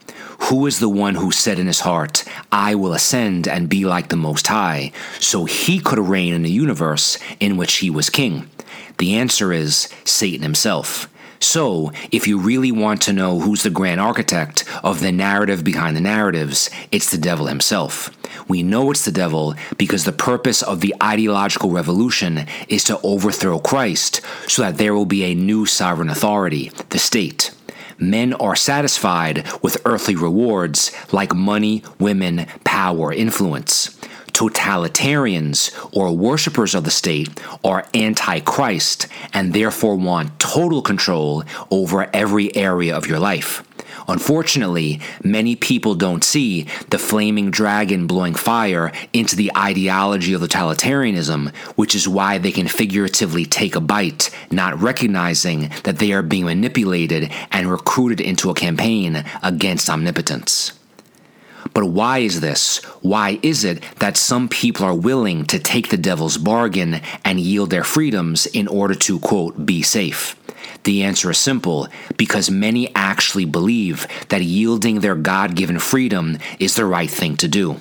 Who is the one who said in his heart, I will ascend and be like the Most High, so he could reign in a universe in which he was king? The answer is Satan himself. So, if you really want to know who's the grand architect of the narrative behind the narratives, it's the devil himself. We know it's the devil because the purpose of the ideological revolution is to overthrow Christ so that there will be a new sovereign authority, the state. Men are satisfied with earthly rewards like money, women, power, influence totalitarians or worshippers of the state are anti-Christ and therefore want total control over every area of your life. Unfortunately, many people don't see the flaming dragon blowing fire into the ideology of totalitarianism, which is why they can figuratively take a bite, not recognizing that they are being manipulated and recruited into a campaign against omnipotence. But why is this? Why is it that some people are willing to take the devil's bargain and yield their freedoms in order to, quote, be safe? The answer is simple because many actually believe that yielding their God given freedom is the right thing to do.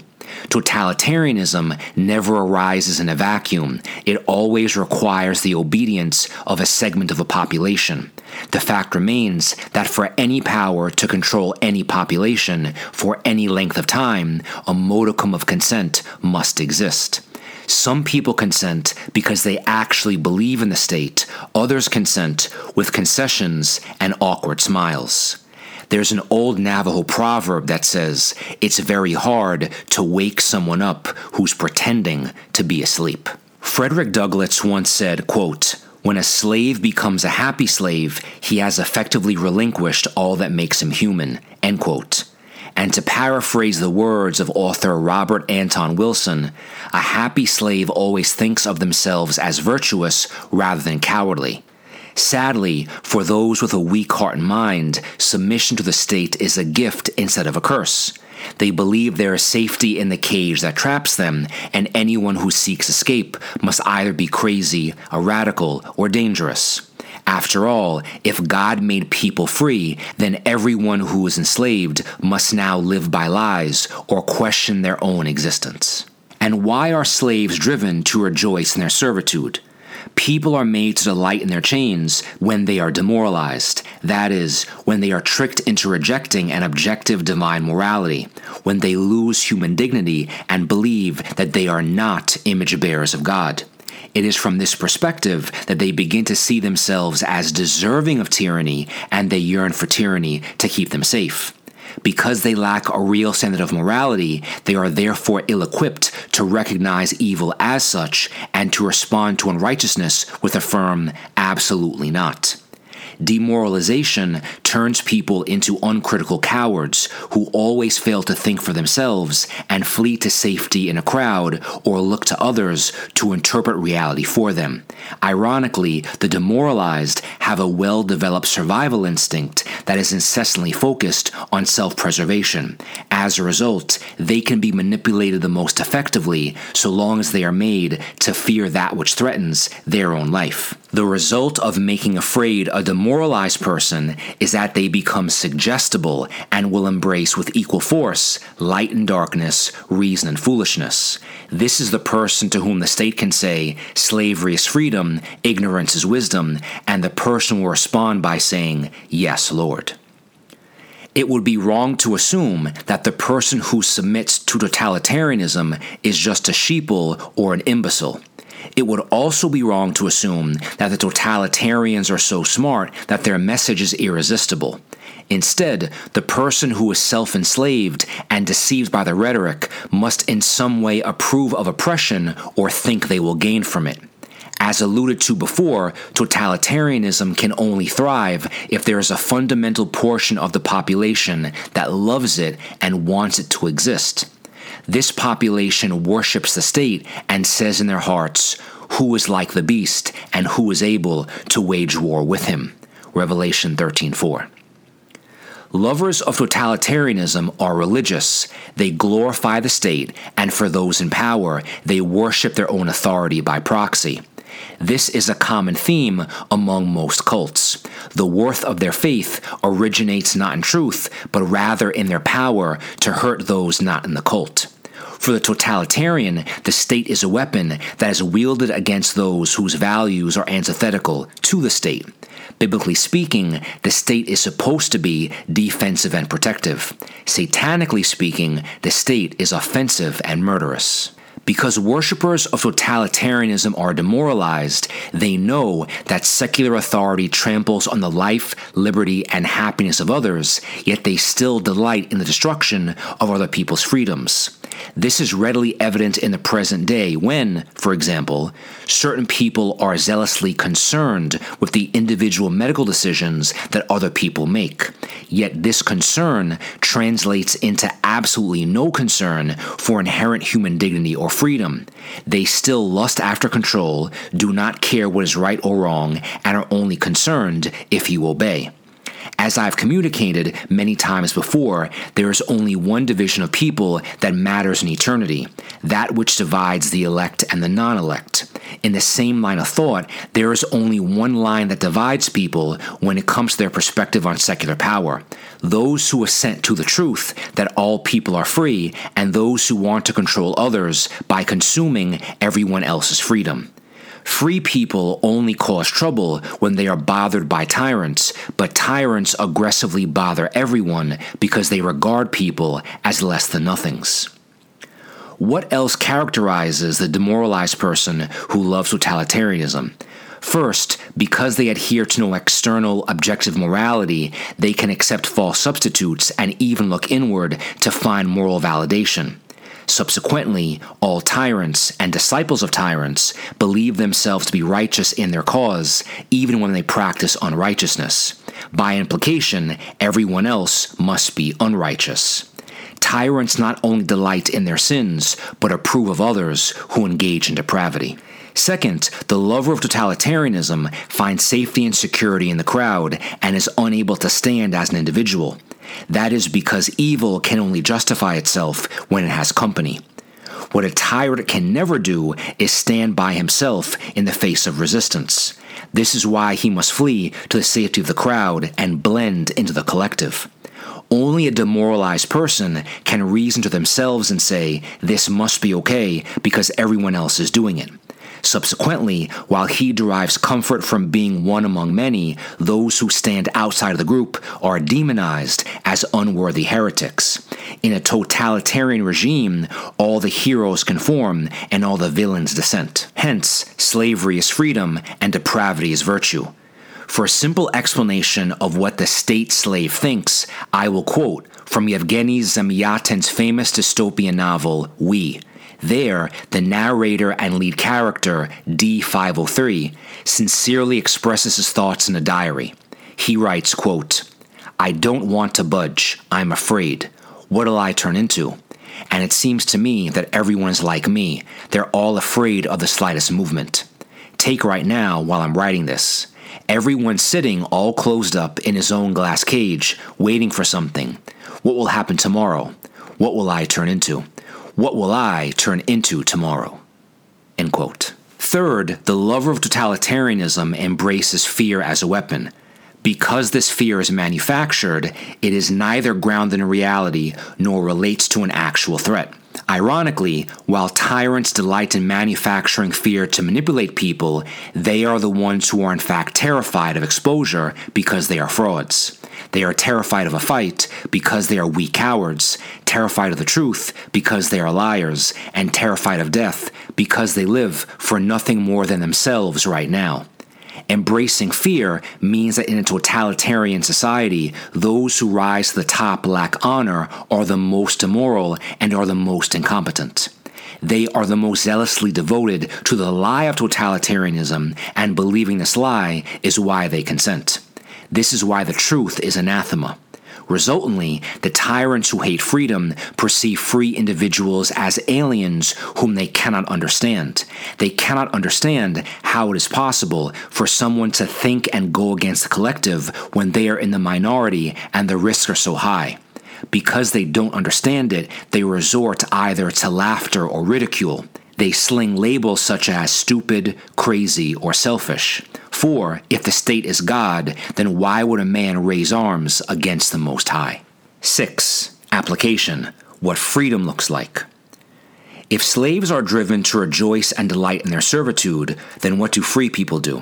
Totalitarianism never arises in a vacuum. It always requires the obedience of a segment of a population. The fact remains that for any power to control any population for any length of time, a modicum of consent must exist. Some people consent because they actually believe in the state, others consent with concessions and awkward smiles. There's an old Navajo proverb that says, It's very hard to wake someone up who's pretending to be asleep. Frederick Douglass once said, quote, when a slave becomes a happy slave, he has effectively relinquished all that makes him human. End quote. And to paraphrase the words of author Robert Anton Wilson, a happy slave always thinks of themselves as virtuous rather than cowardly. Sadly, for those with a weak heart and mind, submission to the state is a gift instead of a curse. They believe there is safety in the cage that traps them, and anyone who seeks escape must either be crazy, a radical, or dangerous. After all, if God made people free, then everyone who is enslaved must now live by lies or question their own existence. And why are slaves driven to rejoice in their servitude? People are made to delight in their chains when they are demoralized. That is, when they are tricked into rejecting an objective divine morality, when they lose human dignity and believe that they are not image bearers of God. It is from this perspective that they begin to see themselves as deserving of tyranny and they yearn for tyranny to keep them safe. Because they lack a real standard of morality, they are therefore ill equipped to recognize evil as such and to respond to unrighteousness with a firm, absolutely not. Demoralization turns people into uncritical cowards who always fail to think for themselves and flee to safety in a crowd or look to others to interpret reality for them. Ironically, the demoralized have a well developed survival instinct that is incessantly focused on self preservation. As a result, they can be manipulated the most effectively so long as they are made to fear that which threatens their own life. The result of making afraid a demoralized person is that they become suggestible and will embrace with equal force light and darkness, reason and foolishness. This is the person to whom the state can say, slavery is freedom, ignorance is wisdom, and the person will respond by saying, Yes, Lord. It would be wrong to assume that the person who submits to totalitarianism is just a sheeple or an imbecile. It would also be wrong to assume that the totalitarians are so smart that their message is irresistible. Instead, the person who is self enslaved and deceived by the rhetoric must in some way approve of oppression or think they will gain from it. As alluded to before, totalitarianism can only thrive if there is a fundamental portion of the population that loves it and wants it to exist. This population worships the state and says in their hearts, Who is like the beast, and who is able to wage war with him? Revelation 13:4. Lovers of totalitarianism are religious. They glorify the state, and for those in power, they worship their own authority by proxy. This is a common theme among most cults. The worth of their faith originates not in truth, but rather in their power to hurt those not in the cult. For the totalitarian, the state is a weapon that is wielded against those whose values are antithetical to the state. Biblically speaking, the state is supposed to be defensive and protective. Satanically speaking, the state is offensive and murderous. Because worshippers of totalitarianism are demoralized, they know that secular authority tramples on the life, liberty, and happiness of others, yet they still delight in the destruction of other people's freedoms. This is readily evident in the present day when, for example, certain people are zealously concerned with the individual medical decisions that other people make. Yet this concern translates into absolutely no concern for inherent human dignity or freedom. They still lust after control, do not care what is right or wrong, and are only concerned if you obey. As I've communicated many times before, there is only one division of people that matters in eternity that which divides the elect and the non elect. In the same line of thought, there is only one line that divides people when it comes to their perspective on secular power those who assent to the truth that all people are free, and those who want to control others by consuming everyone else's freedom. Free people only cause trouble when they are bothered by tyrants, but tyrants aggressively bother everyone because they regard people as less than nothings. What else characterizes the demoralized person who loves totalitarianism? First, because they adhere to no external objective morality, they can accept false substitutes and even look inward to find moral validation. Subsequently, all tyrants and disciples of tyrants believe themselves to be righteous in their cause, even when they practice unrighteousness. By implication, everyone else must be unrighteous. Tyrants not only delight in their sins, but approve of others who engage in depravity. Second, the lover of totalitarianism finds safety and security in the crowd and is unable to stand as an individual. That is because evil can only justify itself when it has company. What a tyrant can never do is stand by himself in the face of resistance. This is why he must flee to the safety of the crowd and blend into the collective. Only a demoralized person can reason to themselves and say, This must be okay because everyone else is doing it. Subsequently, while he derives comfort from being one among many, those who stand outside of the group are demonized as unworthy heretics. In a totalitarian regime, all the heroes conform and all the villains dissent. Hence, slavery is freedom and depravity is virtue. For a simple explanation of what the state slave thinks, I will quote from Yevgeny Zamyatin's famous dystopian novel, We. There, the narrator and lead character, D503, sincerely expresses his thoughts in a diary. He writes, quote, I don't want to budge. I'm afraid. What'll I turn into? And it seems to me that everyone is like me. They're all afraid of the slightest movement. Take right now while I'm writing this. Everyone's sitting all closed up in his own glass cage, waiting for something. What will happen tomorrow? What will I turn into? What will I turn into tomorrow? End quote. Third, the lover of totalitarianism embraces fear as a weapon. Because this fear is manufactured, it is neither grounded in reality nor relates to an actual threat. Ironically, while tyrants delight in manufacturing fear to manipulate people, they are the ones who are in fact terrified of exposure because they are frauds. They are terrified of a fight because they are weak cowards, terrified of the truth because they are liars, and terrified of death because they live for nothing more than themselves right now. Embracing fear means that in a totalitarian society, those who rise to the top lack honor, are the most immoral, and are the most incompetent. They are the most zealously devoted to the lie of totalitarianism, and believing this lie is why they consent. This is why the truth is anathema. Resultantly, the tyrants who hate freedom perceive free individuals as aliens whom they cannot understand. They cannot understand how it is possible for someone to think and go against the collective when they are in the minority and the risks are so high. Because they don't understand it, they resort either to laughter or ridicule. They sling labels such as stupid, crazy, or selfish. For, if the state is God, then why would a man raise arms against the Most High? 6. Application What freedom looks like. If slaves are driven to rejoice and delight in their servitude, then what do free people do?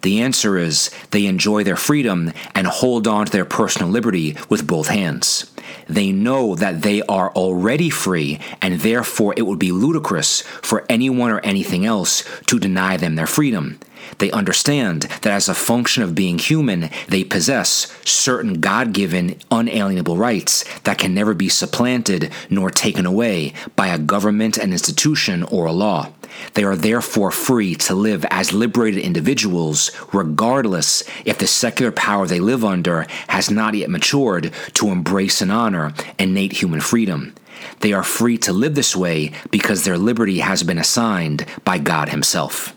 The answer is they enjoy their freedom and hold on to their personal liberty with both hands. They know that they are already free, and therefore it would be ludicrous for anyone or anything else to deny them their freedom. They understand that as a function of being human, they possess certain God given, unalienable rights that can never be supplanted nor taken away by a government, an institution, or a law. They are therefore free to live as liberated individuals, regardless if the secular power they live under has not yet matured to embrace and honor innate human freedom. They are free to live this way because their liberty has been assigned by God Himself.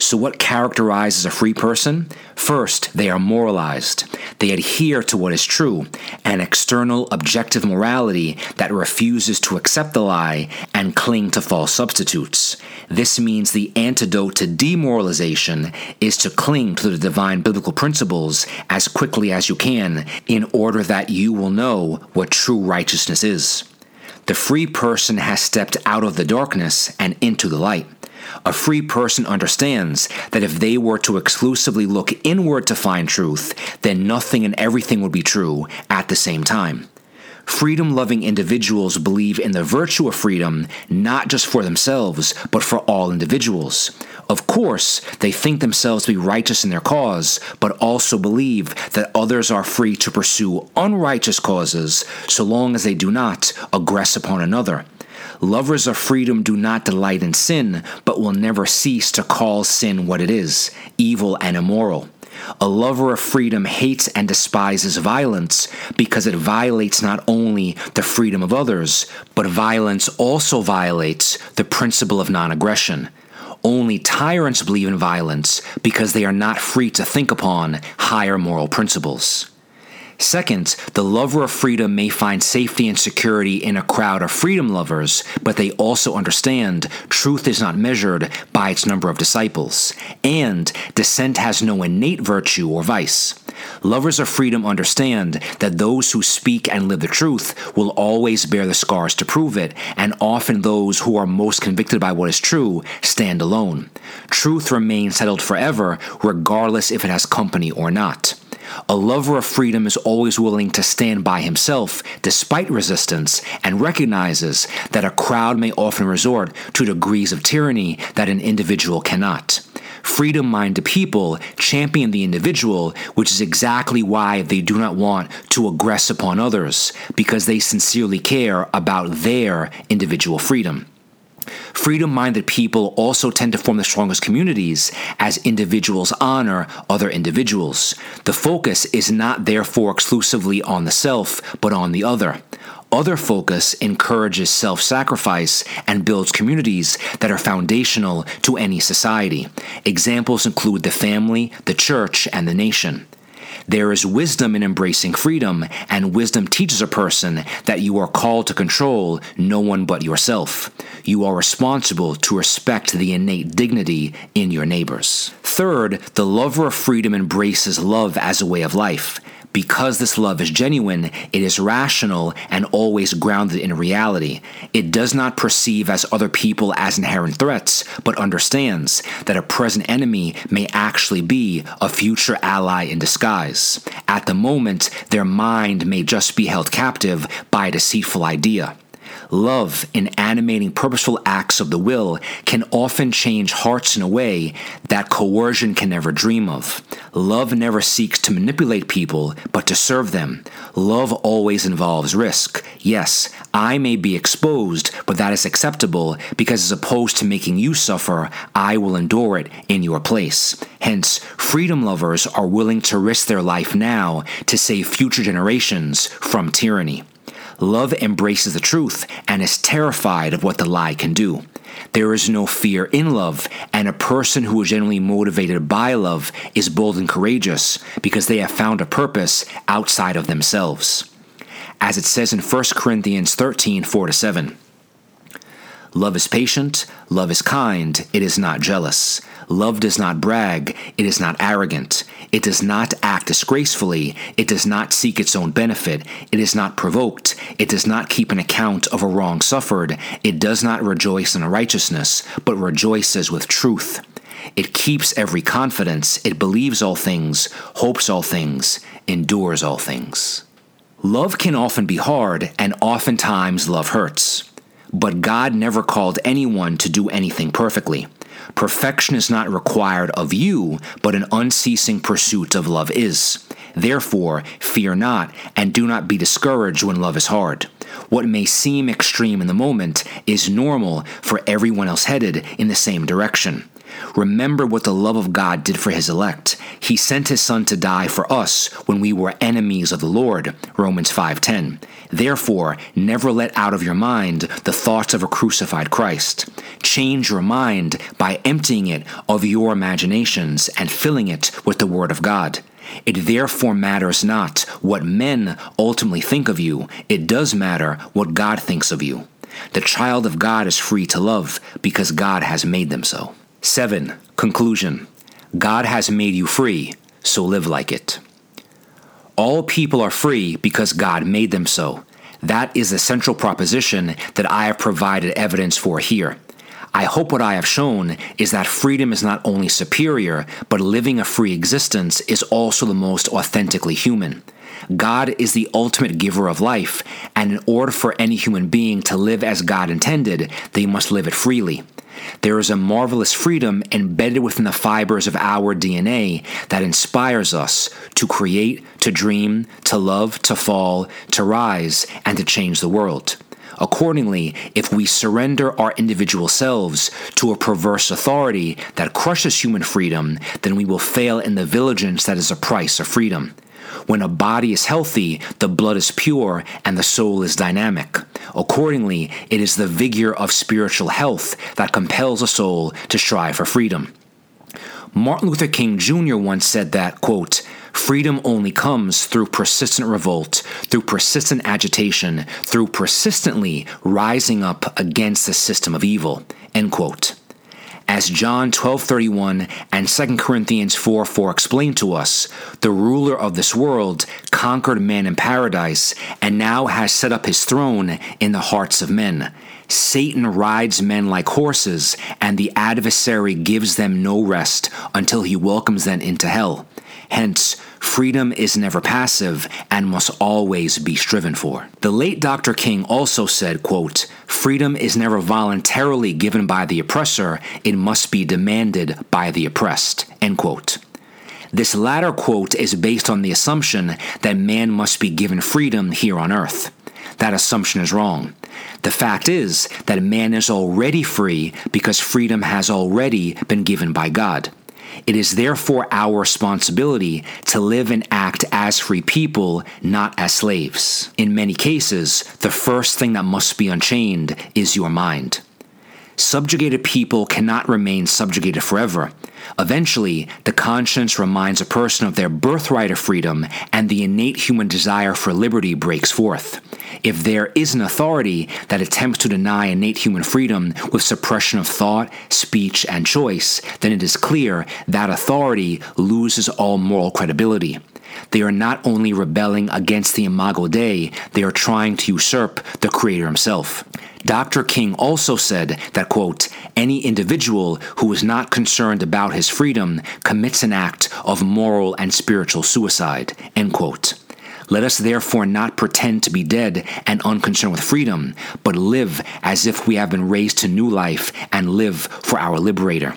So, what characterizes a free person? First, they are moralized. They adhere to what is true, an external, objective morality that refuses to accept the lie and cling to false substitutes. This means the antidote to demoralization is to cling to the divine biblical principles as quickly as you can in order that you will know what true righteousness is. The free person has stepped out of the darkness and into the light. A free person understands that if they were to exclusively look inward to find truth, then nothing and everything would be true at the same time. Freedom loving individuals believe in the virtue of freedom not just for themselves, but for all individuals. Of course, they think themselves to be righteous in their cause, but also believe that others are free to pursue unrighteous causes so long as they do not aggress upon another. Lovers of freedom do not delight in sin, but will never cease to call sin what it is evil and immoral. A lover of freedom hates and despises violence because it violates not only the freedom of others, but violence also violates the principle of non aggression. Only tyrants believe in violence because they are not free to think upon higher moral principles. Second, the lover of freedom may find safety and security in a crowd of freedom lovers, but they also understand truth is not measured by its number of disciples, and dissent has no innate virtue or vice. Lovers of freedom understand that those who speak and live the truth will always bear the scars to prove it, and often those who are most convicted by what is true stand alone. Truth remains settled forever, regardless if it has company or not. A lover of freedom is always willing to stand by himself despite resistance and recognizes that a crowd may often resort to degrees of tyranny that an individual cannot. Freedom minded people champion the individual, which is exactly why they do not want to aggress upon others, because they sincerely care about their individual freedom. Freedom minded people also tend to form the strongest communities as individuals honor other individuals. The focus is not therefore exclusively on the self, but on the other. Other focus encourages self sacrifice and builds communities that are foundational to any society. Examples include the family, the church, and the nation. There is wisdom in embracing freedom, and wisdom teaches a person that you are called to control no one but yourself. You are responsible to respect the innate dignity in your neighbors. Third, the lover of freedom embraces love as a way of life. Because this love is genuine, it is rational and always grounded in reality. It does not perceive as other people as inherent threats, but understands that a present enemy may actually be a future ally in disguise. At the moment, their mind may just be held captive by a deceitful idea. Love, in animating purposeful acts of the will, can often change hearts in a way that coercion can never dream of. Love never seeks to manipulate people, but to serve them. Love always involves risk. Yes, I may be exposed, but that is acceptable because as opposed to making you suffer, I will endure it in your place. Hence, freedom lovers are willing to risk their life now to save future generations from tyranny. Love embraces the truth and is terrified of what the lie can do. There is no fear in love, and a person who is generally motivated by love is bold and courageous because they have found a purpose outside of themselves. As it says in 1 Corinthians 13 4 7. Love is patient, love is kind, it is not jealous. Love does not brag, it is not arrogant. It does not act disgracefully, it does not seek its own benefit, it is not provoked, it does not keep an account of a wrong suffered, it does not rejoice in righteousness, but rejoices with truth. It keeps every confidence, it believes all things, hopes all things, endures all things. Love can often be hard, and oftentimes love hurts. But God never called anyone to do anything perfectly. Perfection is not required of you, but an unceasing pursuit of love is. Therefore, fear not, and do not be discouraged when love is hard. What may seem extreme in the moment is normal for everyone else headed in the same direction. Remember what the love of God did for his elect. He sent his son to die for us when we were enemies of the Lord. Romans 5:10. Therefore, never let out of your mind the thoughts of a crucified Christ. Change your mind by emptying it of your imaginations and filling it with the word of God. It therefore matters not what men ultimately think of you, it does matter what God thinks of you. The child of God is free to love because God has made them so. 7. Conclusion God has made you free, so live like it. All people are free because God made them so. That is the central proposition that I have provided evidence for here. I hope what I have shown is that freedom is not only superior, but living a free existence is also the most authentically human. God is the ultimate giver of life, and in order for any human being to live as God intended, they must live it freely. There is a marvelous freedom embedded within the fibers of our DNA that inspires us to create, to dream, to love, to fall, to rise, and to change the world. Accordingly, if we surrender our individual selves to a perverse authority that crushes human freedom, then we will fail in the vigilance that is a price of freedom. When a body is healthy, the blood is pure and the soul is dynamic. Accordingly, it is the vigor of spiritual health that compels a soul to strive for freedom. Martin Luther King Jr. once said that, quote, Freedom only comes through persistent revolt, through persistent agitation, through persistently rising up against the system of evil. End quote. As John 12:31 and 2 Corinthians 4 4 explain to us, the ruler of this world conquered man in paradise and now has set up his throne in the hearts of men. Satan rides men like horses, and the adversary gives them no rest until he welcomes them into hell. Hence, freedom is never passive and must always be striven for. The late Dr. King also said, quote, Freedom is never voluntarily given by the oppressor, it must be demanded by the oppressed. End quote. This latter quote is based on the assumption that man must be given freedom here on earth. That assumption is wrong. The fact is that man is already free because freedom has already been given by God. It is therefore our responsibility to live and act as free people, not as slaves. In many cases, the first thing that must be unchained is your mind. Subjugated people cannot remain subjugated forever. Eventually, the conscience reminds a person of their birthright of freedom, and the innate human desire for liberty breaks forth. If there is an authority that attempts to deny innate human freedom with suppression of thought, speech, and choice, then it is clear that authority loses all moral credibility. They are not only rebelling against the Imago Dei, they are trying to usurp the Creator Himself. Dr. King also said that, quote, any individual who is not concerned about his freedom commits an act of moral and spiritual suicide, end quote. Let us therefore not pretend to be dead and unconcerned with freedom, but live as if we have been raised to new life and live for our liberator.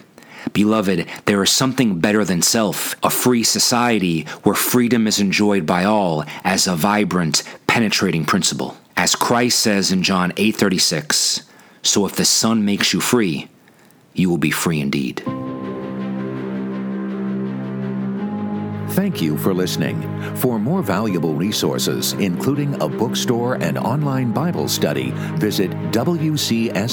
Beloved, there is something better than self, a free society where freedom is enjoyed by all as a vibrant, penetrating principle. As Christ says in John 8:36, so if the Son makes you free, you will be free indeed. Thank you for listening. For more valuable resources, including a bookstore and online Bible study, visit WCSK.org.